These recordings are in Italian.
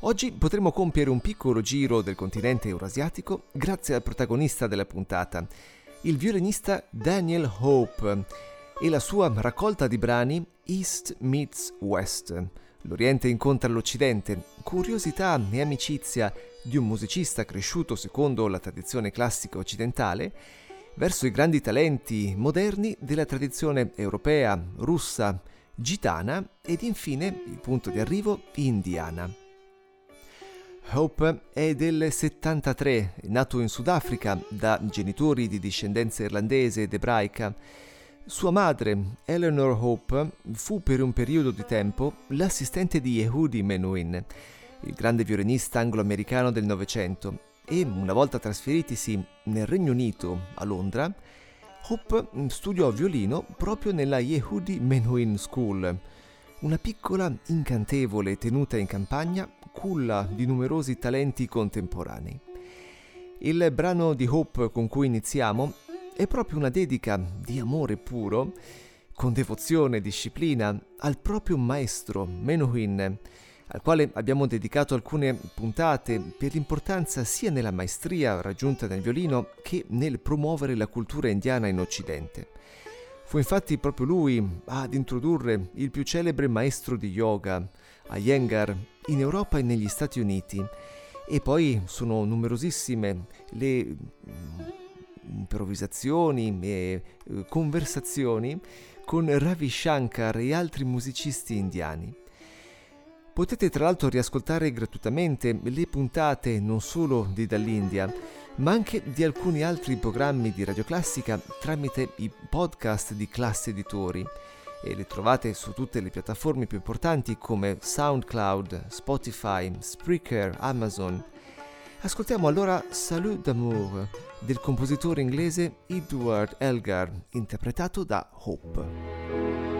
Oggi potremo compiere un piccolo giro del continente eurasiatico grazie al protagonista della puntata, il violinista Daniel Hope e la sua raccolta di brani East Meets West. L'Oriente incontra l'Occidente, curiosità e amicizia di un musicista cresciuto secondo la tradizione classica occidentale verso i grandi talenti moderni della tradizione europea, russa, gitana ed infine il punto di arrivo indiana. Hope è del 73, nato in Sudafrica da genitori di discendenza irlandese ed ebraica. Sua madre, Eleanor Hope, fu per un periodo di tempo l'assistente di Yehudi Menuhin, il grande violinista anglo-americano del Novecento, e una volta trasferitisi nel Regno Unito, a Londra, Hope studiò violino proprio nella Yehudi Menuhin School, una piccola, incantevole tenuta in campagna, culla di numerosi talenti contemporanei. Il brano di Hope con cui iniziamo è proprio una dedica di amore puro, con devozione e disciplina, al proprio maestro Menuhin, al quale abbiamo dedicato alcune puntate per l'importanza sia nella maestria raggiunta nel violino che nel promuovere la cultura indiana in Occidente. Fu infatti proprio lui ad introdurre il più celebre maestro di yoga, Iyengar, in Europa e negli Stati Uniti, e poi sono numerosissime le mm, improvvisazioni e eh, conversazioni con Ravi Shankar e altri musicisti indiani. Potete tra l'altro riascoltare gratuitamente le puntate non solo di Dall'India, ma anche di alcuni altri programmi di Radio Classica tramite i podcast di Classe Editori e le trovate su tutte le piattaforme più importanti come SoundCloud, Spotify, Spreaker, Amazon. Ascoltiamo allora Salut d'amour del compositore inglese Edward Elgar, interpretato da Hope.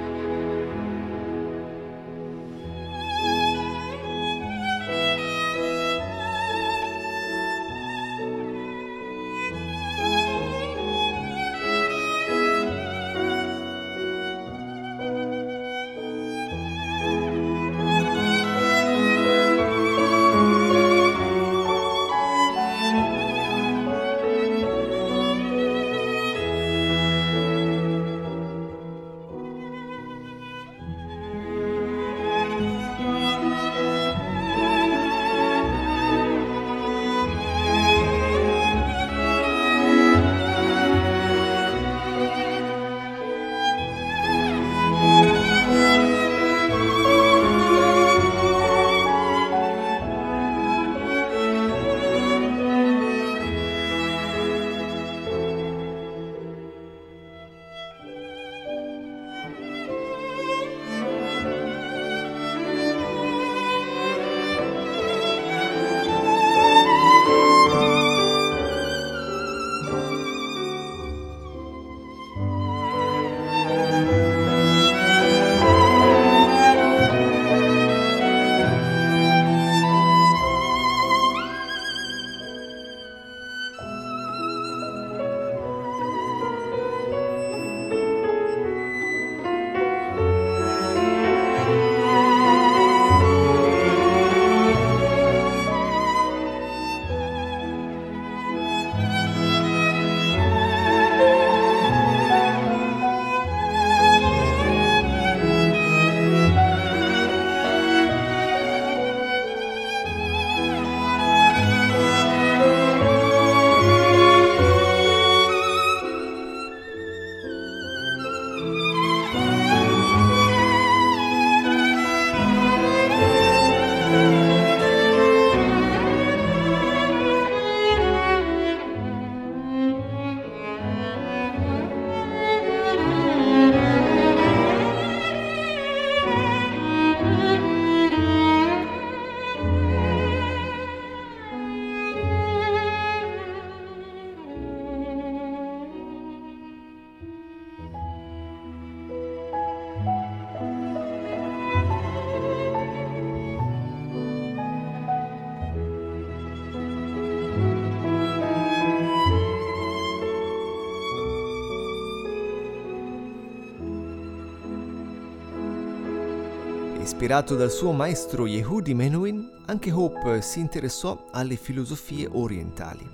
Ispirato dal suo maestro Yehudi Menuhin, anche Hope si interessò alle filosofie orientali.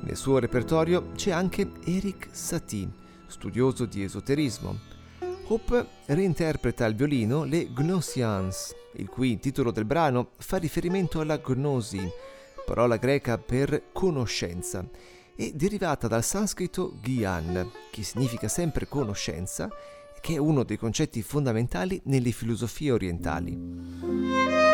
Nel suo repertorio c'è anche Eric Satie, studioso di esoterismo. Hope reinterpreta al violino le Gnosians, il cui titolo del brano fa riferimento alla gnosi, parola greca per conoscenza, e derivata dal sanscrito gyan, che significa sempre conoscenza, che è uno dei concetti fondamentali nelle filosofie orientali.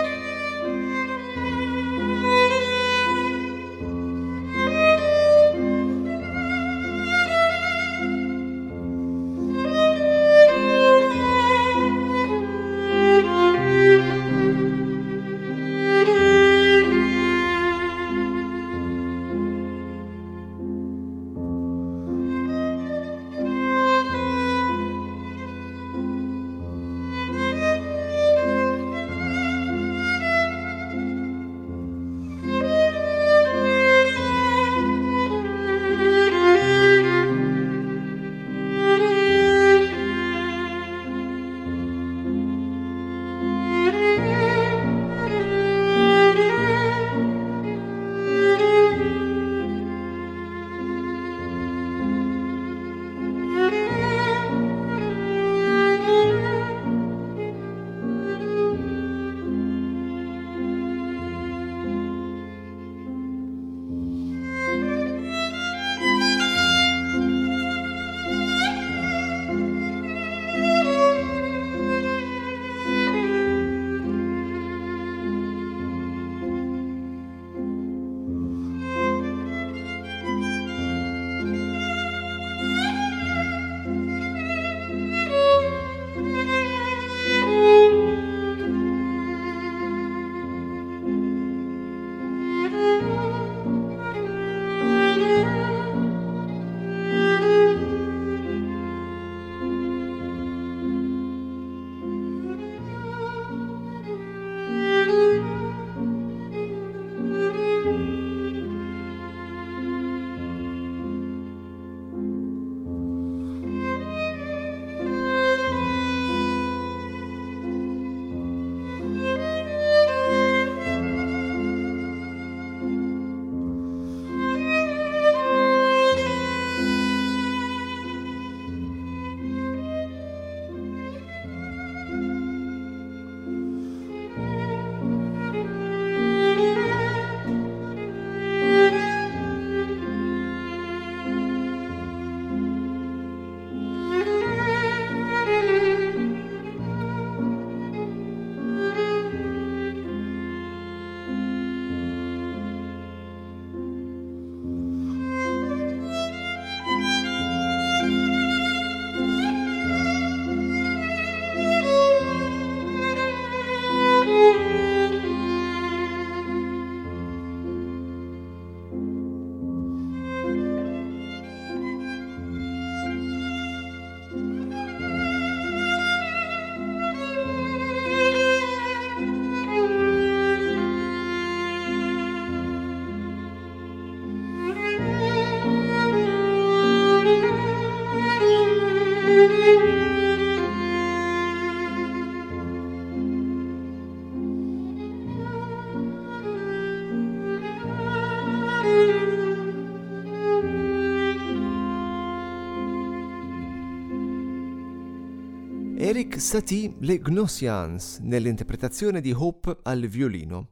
Eric Satie Le Gnosians nell'interpretazione di Hope al violino.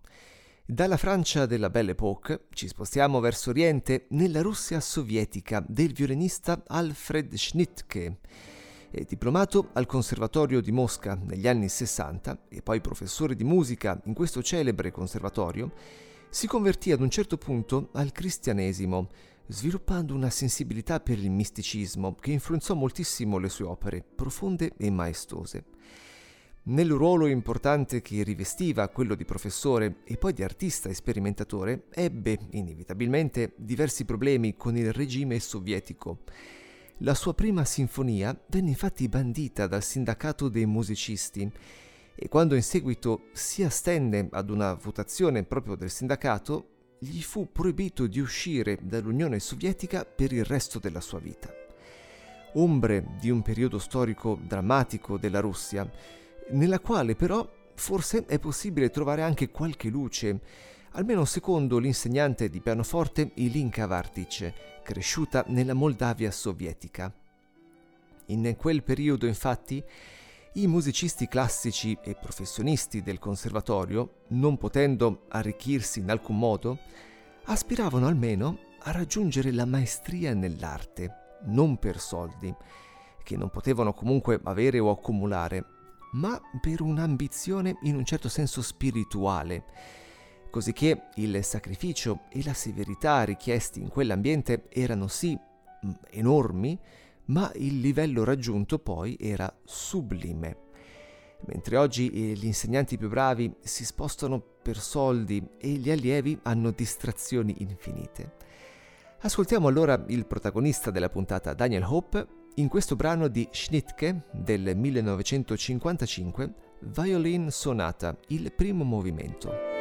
Dalla Francia della Belle Époque ci spostiamo verso Oriente nella Russia sovietica del violinista Alfred Schnittke. Diplomato al Conservatorio di Mosca negli anni 60 e poi professore di musica in questo celebre conservatorio, si convertì ad un certo punto al cristianesimo, sviluppando una sensibilità per il misticismo che influenzò moltissimo le sue opere, profonde e maestose. Nel ruolo importante che rivestiva quello di professore e poi di artista e sperimentatore, ebbe inevitabilmente diversi problemi con il regime sovietico. La sua prima sinfonia venne infatti bandita dal sindacato dei musicisti e quando in seguito si astenne ad una votazione proprio del sindacato, gli fu proibito di uscire dall'Unione Sovietica per il resto della sua vita. Ombre di un periodo storico drammatico della Russia, nella quale però forse è possibile trovare anche qualche luce, almeno secondo l'insegnante di pianoforte Ilinka Vartic, cresciuta nella Moldavia sovietica. In quel periodo, infatti, i musicisti classici e professionisti del conservatorio, non potendo arricchirsi in alcun modo, aspiravano almeno a raggiungere la maestria nell'arte, non per soldi, che non potevano comunque avere o accumulare, ma per un'ambizione in un certo senso spirituale, cosicché il sacrificio e la severità richiesti in quell'ambiente erano sì mm, enormi, ma il livello raggiunto poi era sublime. Mentre oggi eh, gli insegnanti più bravi si spostano per soldi e gli allievi hanno distrazioni infinite. Ascoltiamo allora il protagonista della puntata, Daniel Hope, in questo brano di Schnittke del 1955, Violin Sonata, il primo movimento.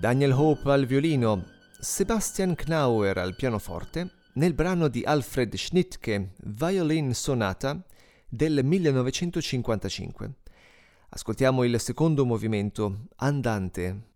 Daniel Hope al violino, Sebastian Knauer al pianoforte, nel brano di Alfred Schnittke Violin Sonata del 1955. Ascoltiamo il secondo movimento, Andante.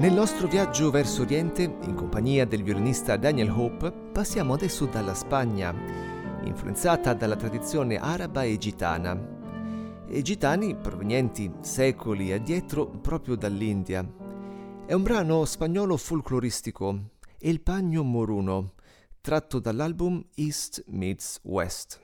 Nel nostro viaggio verso Oriente, in compagnia del violinista Daniel Hope, passiamo adesso dalla Spagna, influenzata dalla tradizione araba e gitana, e gitani provenienti secoli addietro proprio dall'India. È un brano spagnolo folcloristico, Il Pagno Moruno, tratto dall'album East Meets West.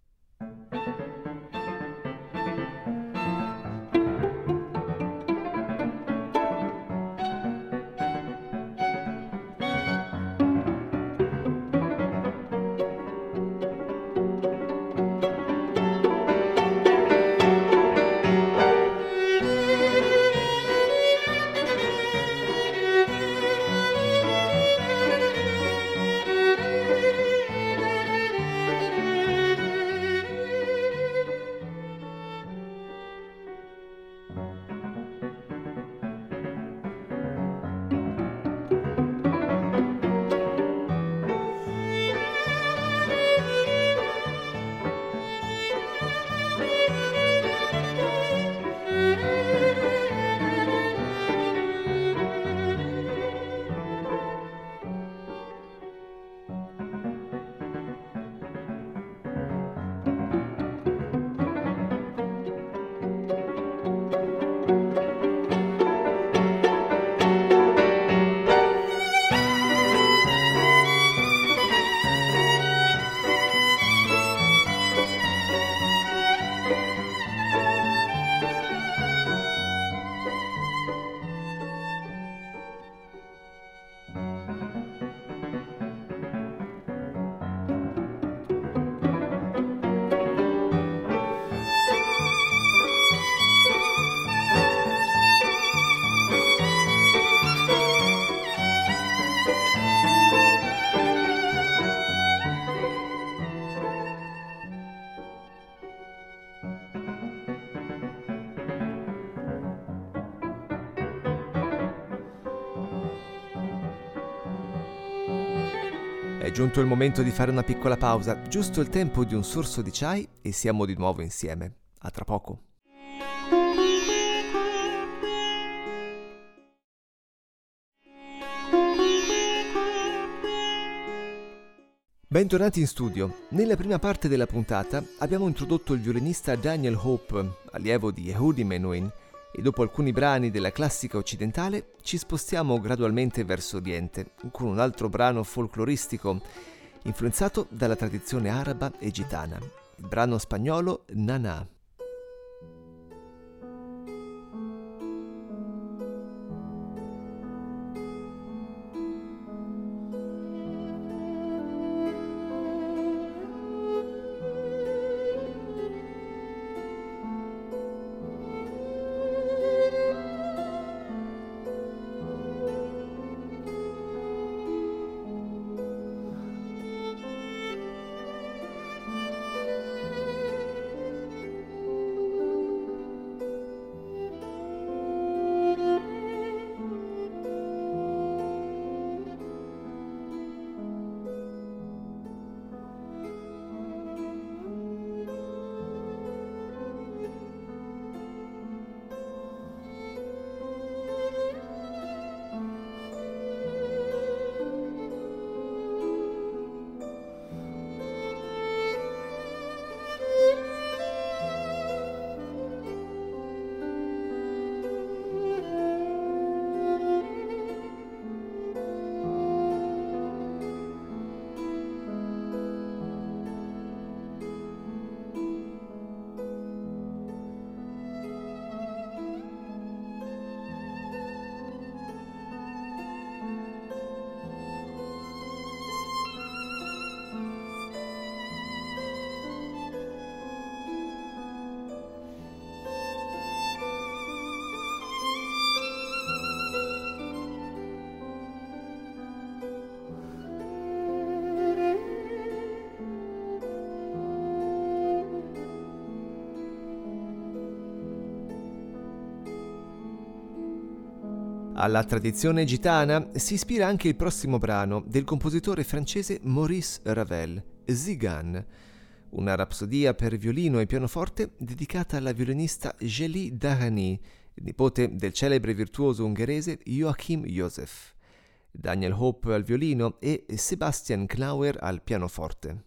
Giunto il momento di fare una piccola pausa, giusto il tempo di un sorso di chai e siamo di nuovo insieme. A tra poco. Bentornati in studio. Nella prima parte della puntata abbiamo introdotto il violinista Daniel Hope, allievo di Yehudi Menuhin, e dopo alcuni brani della classica occidentale ci spostiamo gradualmente verso Oriente con un altro brano folcloristico influenzato dalla tradizione araba e gitana, il brano spagnolo Nana. Alla tradizione gitana si ispira anche il prossimo brano del compositore francese Maurice Ravel, Zigan, una rapsodia per violino e pianoforte dedicata alla violinista Gélie Darani nipote del celebre virtuoso ungherese Joachim Josef, Daniel Hope al violino e Sebastian Klauer al pianoforte.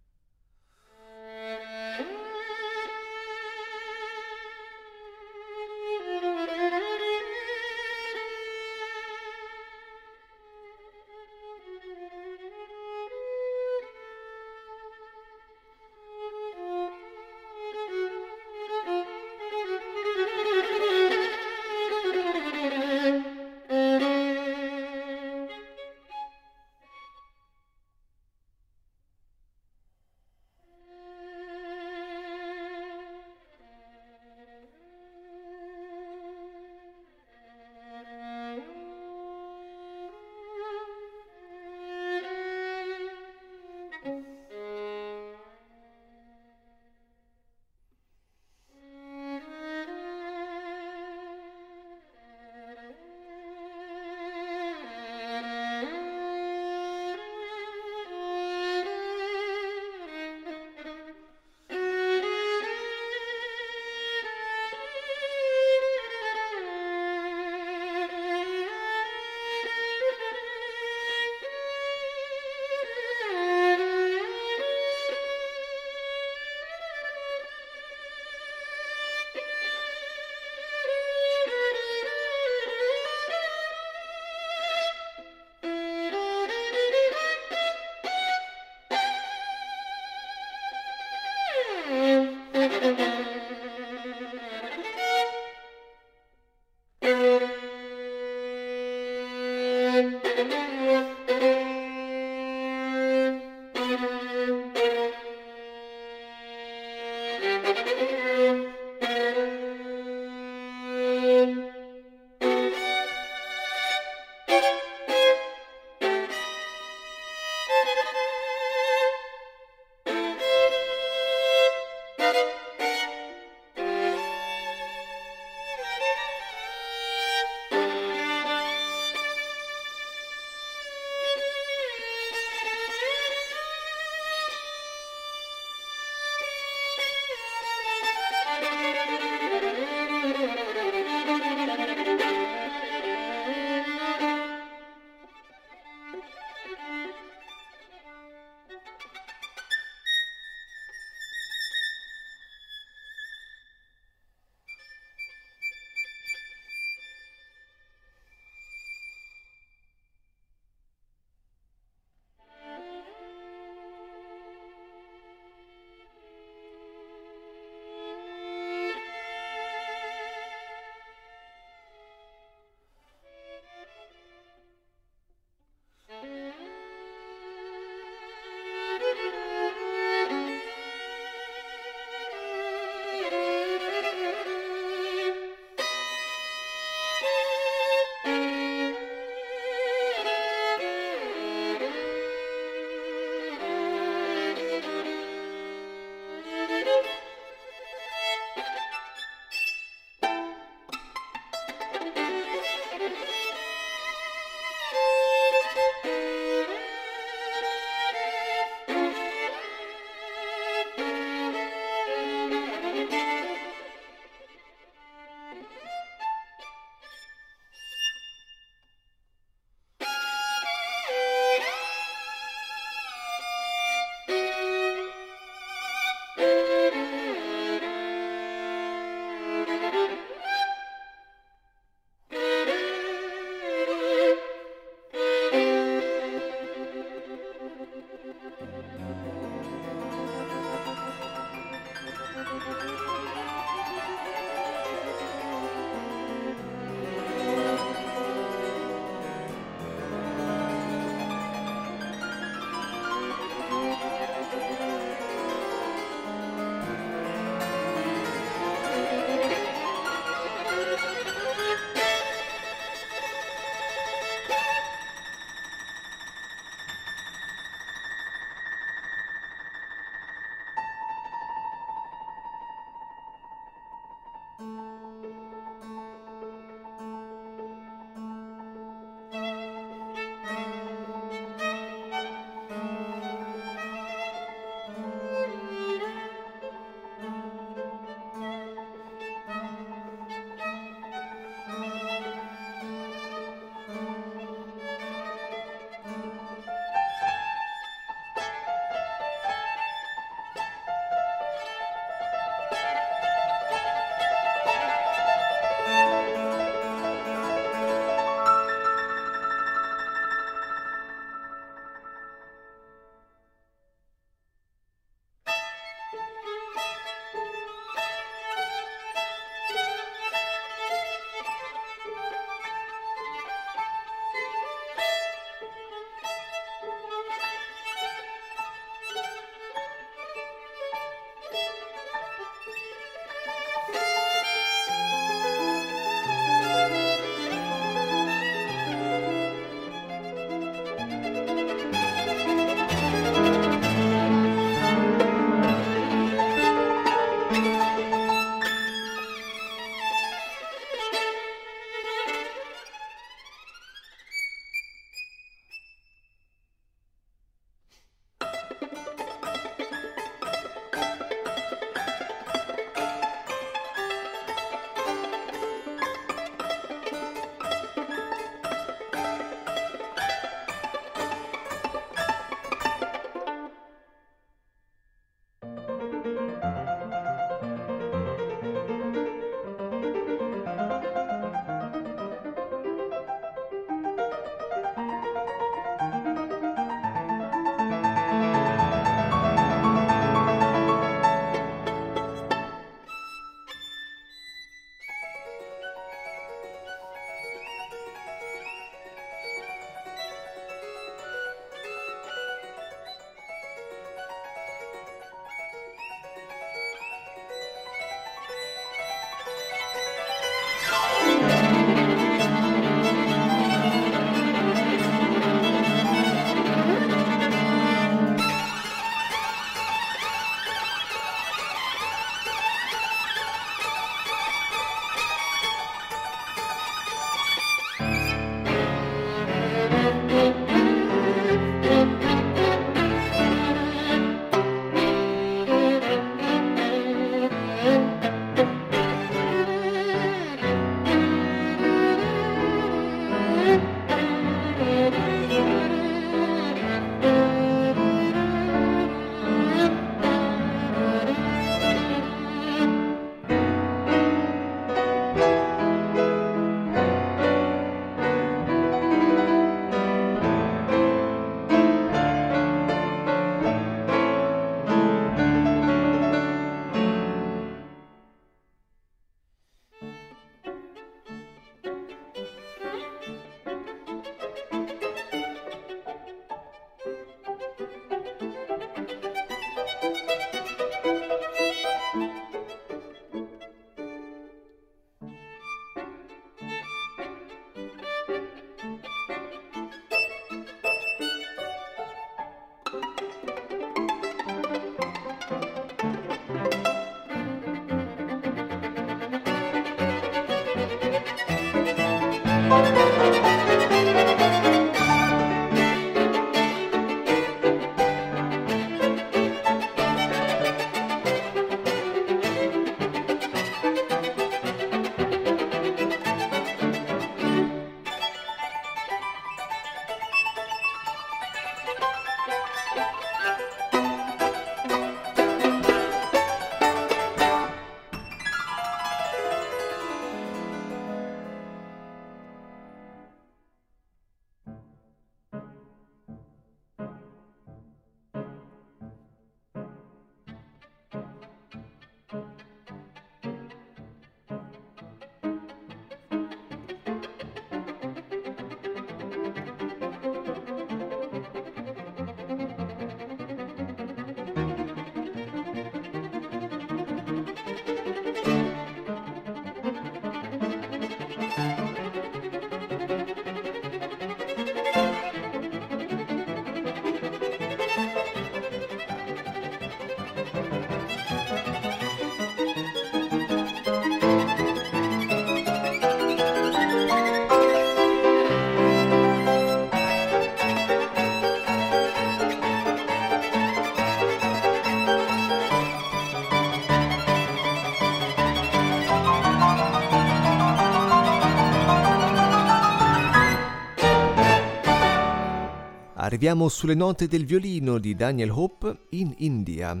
Arriviamo sulle note del violino di Daniel Hope in India.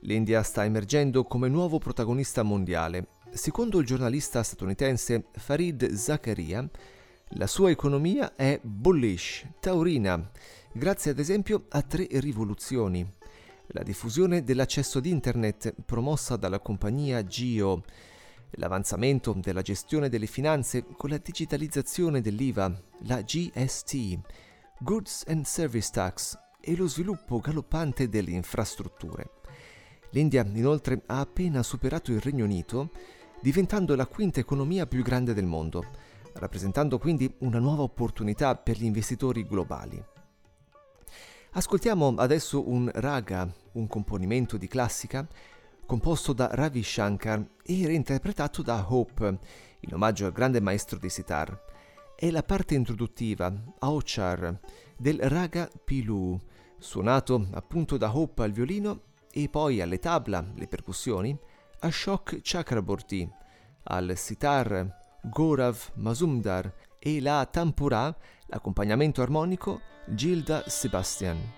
L'India sta emergendo come nuovo protagonista mondiale. Secondo il giornalista statunitense Farid Zakaria, la sua economia è bullish, taurina, grazie ad esempio a tre rivoluzioni. La diffusione dell'accesso ad Internet promossa dalla compagnia Geo, l'avanzamento della gestione delle finanze con la digitalizzazione dell'IVA, la GST, Goods and Service Tax e lo sviluppo galoppante delle infrastrutture. L'India inoltre ha appena superato il Regno Unito, diventando la quinta economia più grande del mondo, rappresentando quindi una nuova opportunità per gli investitori globali. Ascoltiamo adesso un raga, un componimento di classica, composto da Ravi Shankar e reinterpretato da Hope, in omaggio al grande maestro di sitar. È la parte introduttiva, Auchar, del raga Pilu, suonato appunto da Hope al violino e poi alle tabla, le percussioni, Ashok Chakraborty, al sitar Gorav Mazumdar e la tampura, l'accompagnamento armonico Gilda Sebastian.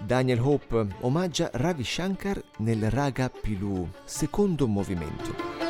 Daniel Hope omaggia Ravi Shankar nel Raga Pilu, secondo movimento.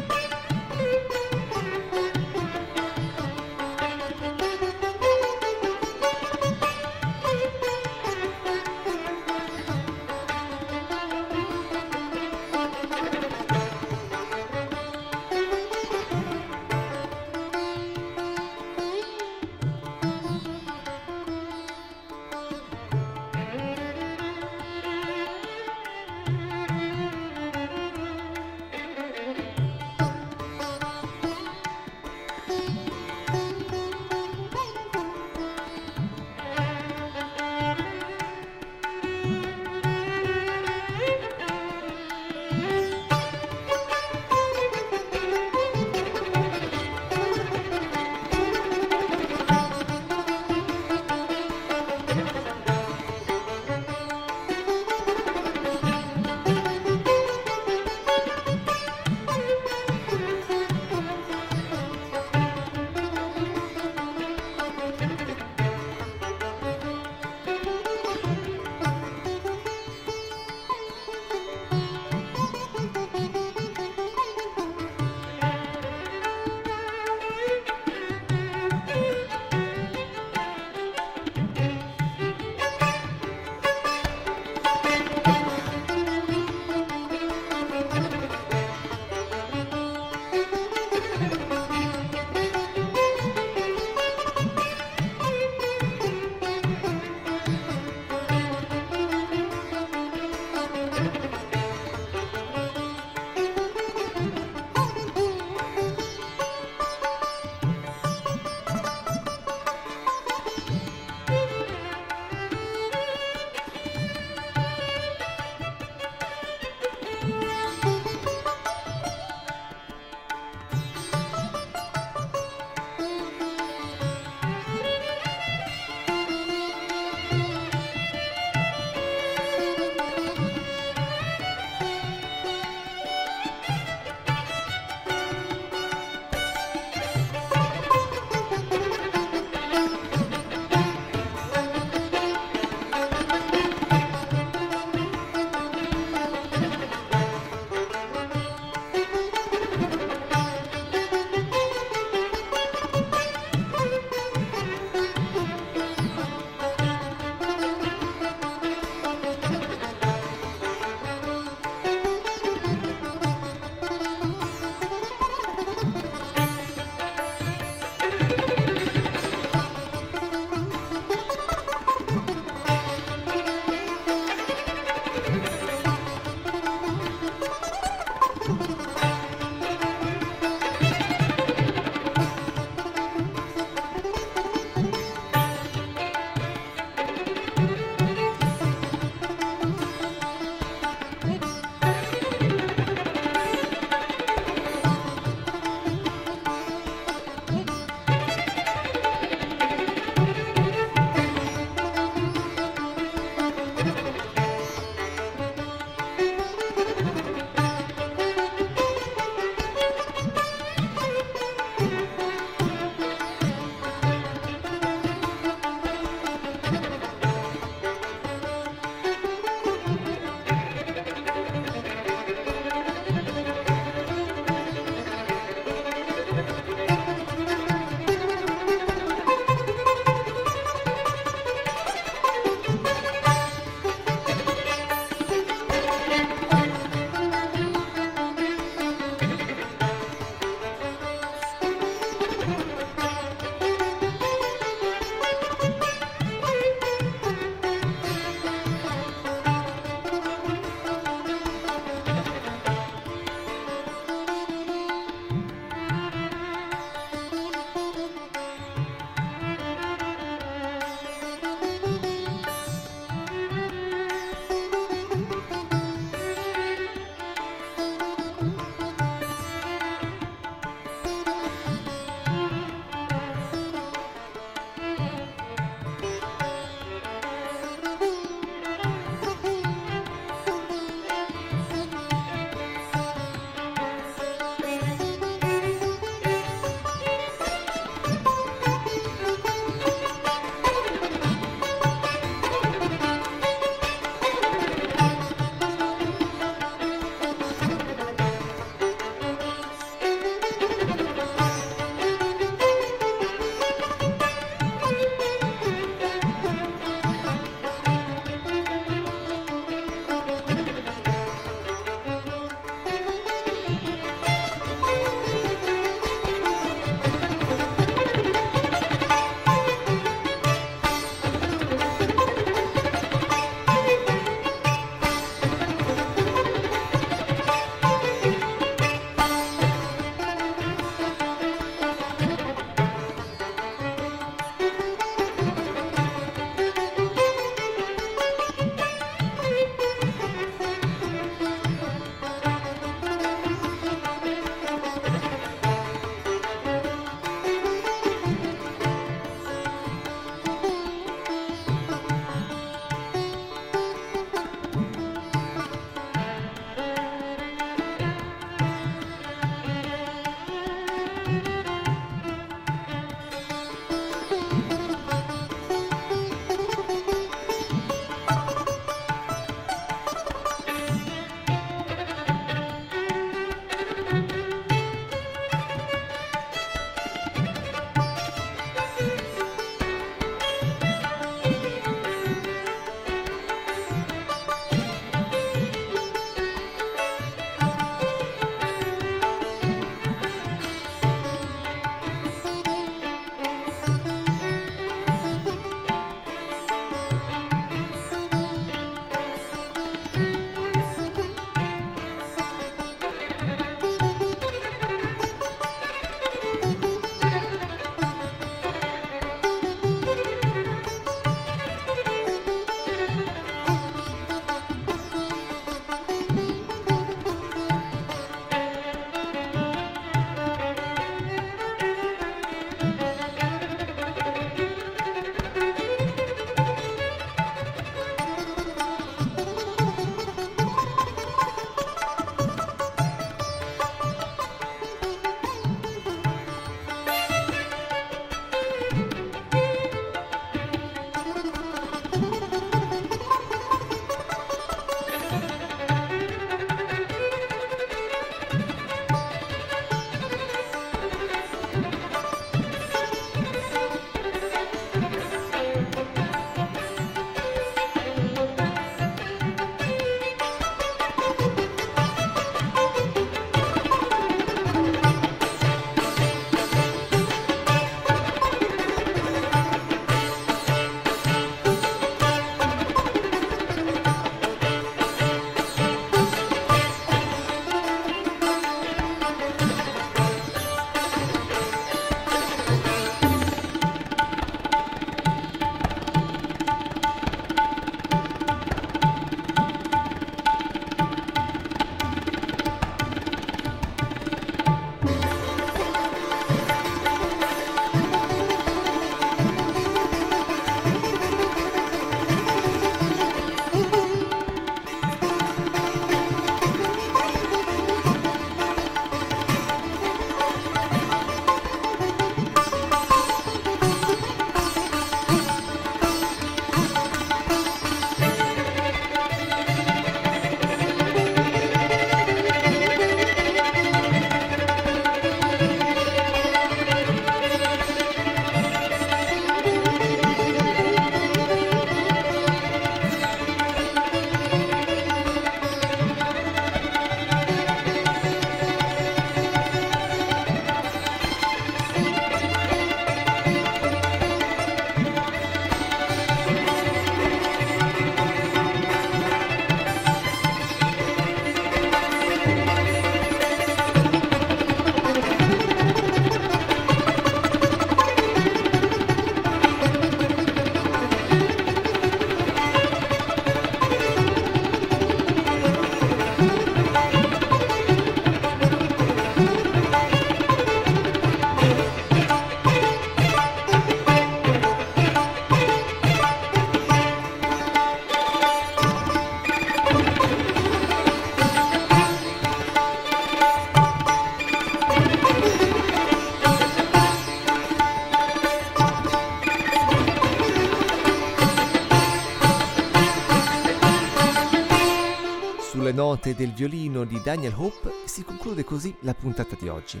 del violino di Daniel Hope si conclude così la puntata di oggi.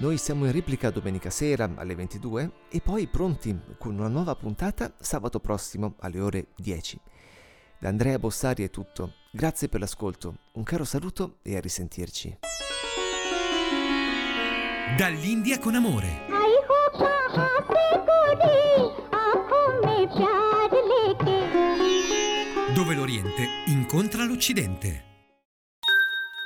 Noi siamo in replica domenica sera alle 22 e poi pronti con una nuova puntata sabato prossimo alle ore 10. Da Andrea Bossari è tutto, grazie per l'ascolto, un caro saluto e a risentirci. Dall'India con amore. Dove l'Oriente incontra l'Occidente.